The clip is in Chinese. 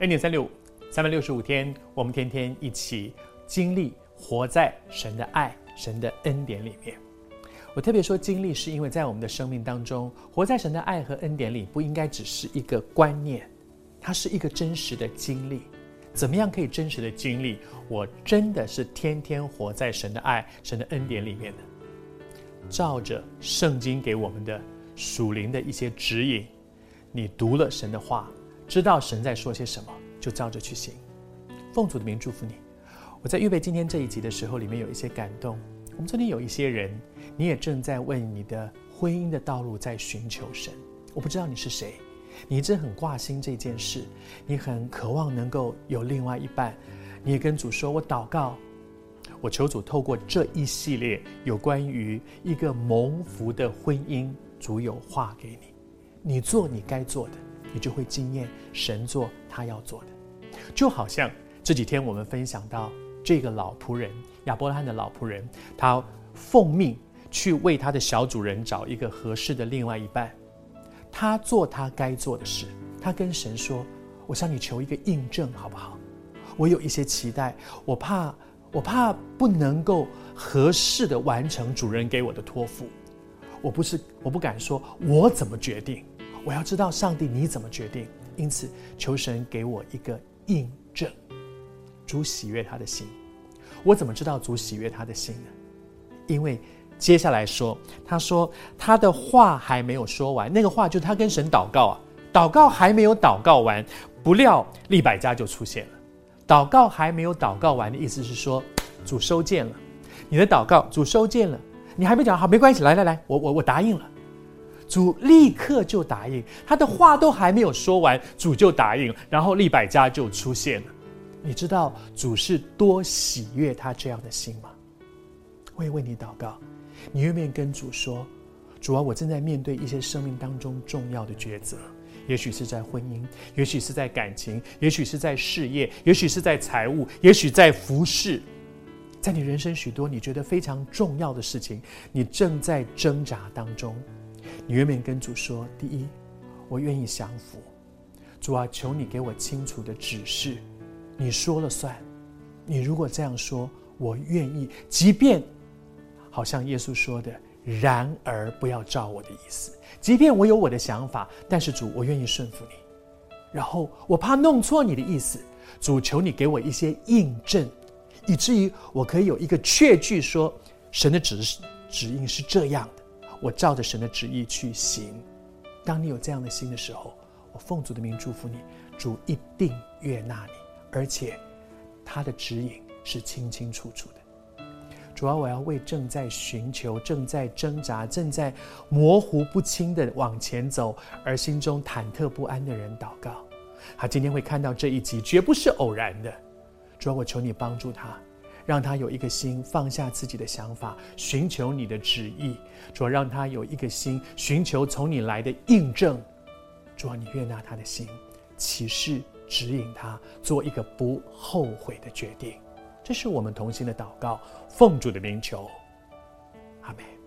恩典三六五，三百六十五天，我们天天一起经历活在神的爱、神的恩典里面。我特别说经历，是因为在我们的生命当中，活在神的爱和恩典里，不应该只是一个观念，它是一个真实的经历。怎么样可以真实的经历？我真的是天天活在神的爱、神的恩典里面的，照着圣经给我们的属灵的一些指引，你读了神的话。知道神在说些什么，就照着去行。奉主的名祝福你。我在预备今天这一集的时候，里面有一些感动。我们昨天有一些人，你也正在为你的婚姻的道路在寻求神。我不知道你是谁，你一直很挂心这件事，你很渴望能够有另外一半。你也跟主说：“我祷告，我求主透过这一系列有关于一个蒙福的婚姻，主有话给你，你做你该做的。”你就会经验神做他要做的，就好像这几天我们分享到这个老仆人亚伯拉罕的老仆人，他奉命去为他的小主人找一个合适的另外一半，他做他该做的事，他跟神说：“我向你求一个印证，好不好？我有一些期待，我怕我怕不能够合适的完成主人给我的托付，我不是我不敢说，我怎么决定？”我要知道上帝你怎么决定，因此求神给我一个印证。主喜悦他的心，我怎么知道主喜悦他的心呢？因为接下来说，他说他的话还没有说完，那个话就是他跟神祷告啊，祷告还没有祷告完，不料利百家就出现了。祷告还没有祷告完的意思是说，主收见了你的祷告，主收见了，你还没讲好，没关系，来来来，我我我答应了。主立刻就答应，他的话都还没有说完，主就答应，然后利百加就出现了。你知道主是多喜悦他这样的心吗？我也为你祷告，你愿不愿意跟主说：“主啊，我正在面对一些生命当中重要的抉择，也许是在婚姻，也许是在感情，也许是在事业，也许是在财务，也许在服侍，在你人生许多你觉得非常重要的事情，你正在挣扎当中。”你愿不愿意跟主说：第一，我愿意降服。主啊，求你给我清楚的指示，你说了算。你如果这样说，我愿意。即便好像耶稣说的，然而不要照我的意思。即便我有我的想法，但是主，我愿意顺服你。然后我怕弄错你的意思，主，求你给我一些印证，以至于我可以有一个确据说，神的指指引是这样的。我照着神的旨意去行。当你有这样的心的时候，我奉主的名祝福你，主一定悦纳你，而且他的指引是清清楚楚的。主要，我要为正在寻求、正在挣扎、正在模糊不清的往前走而心中忐忑不安的人祷告。他今天会看到这一集，绝不是偶然的。主要，我求你帮助他。让他有一个心放下自己的想法，寻求你的旨意。主啊，让他有一个心寻求从你来的印证。主啊，你悦纳他的心，启示指引他做一个不后悔的决定。这是我们同心的祷告，奉主的名求，阿门。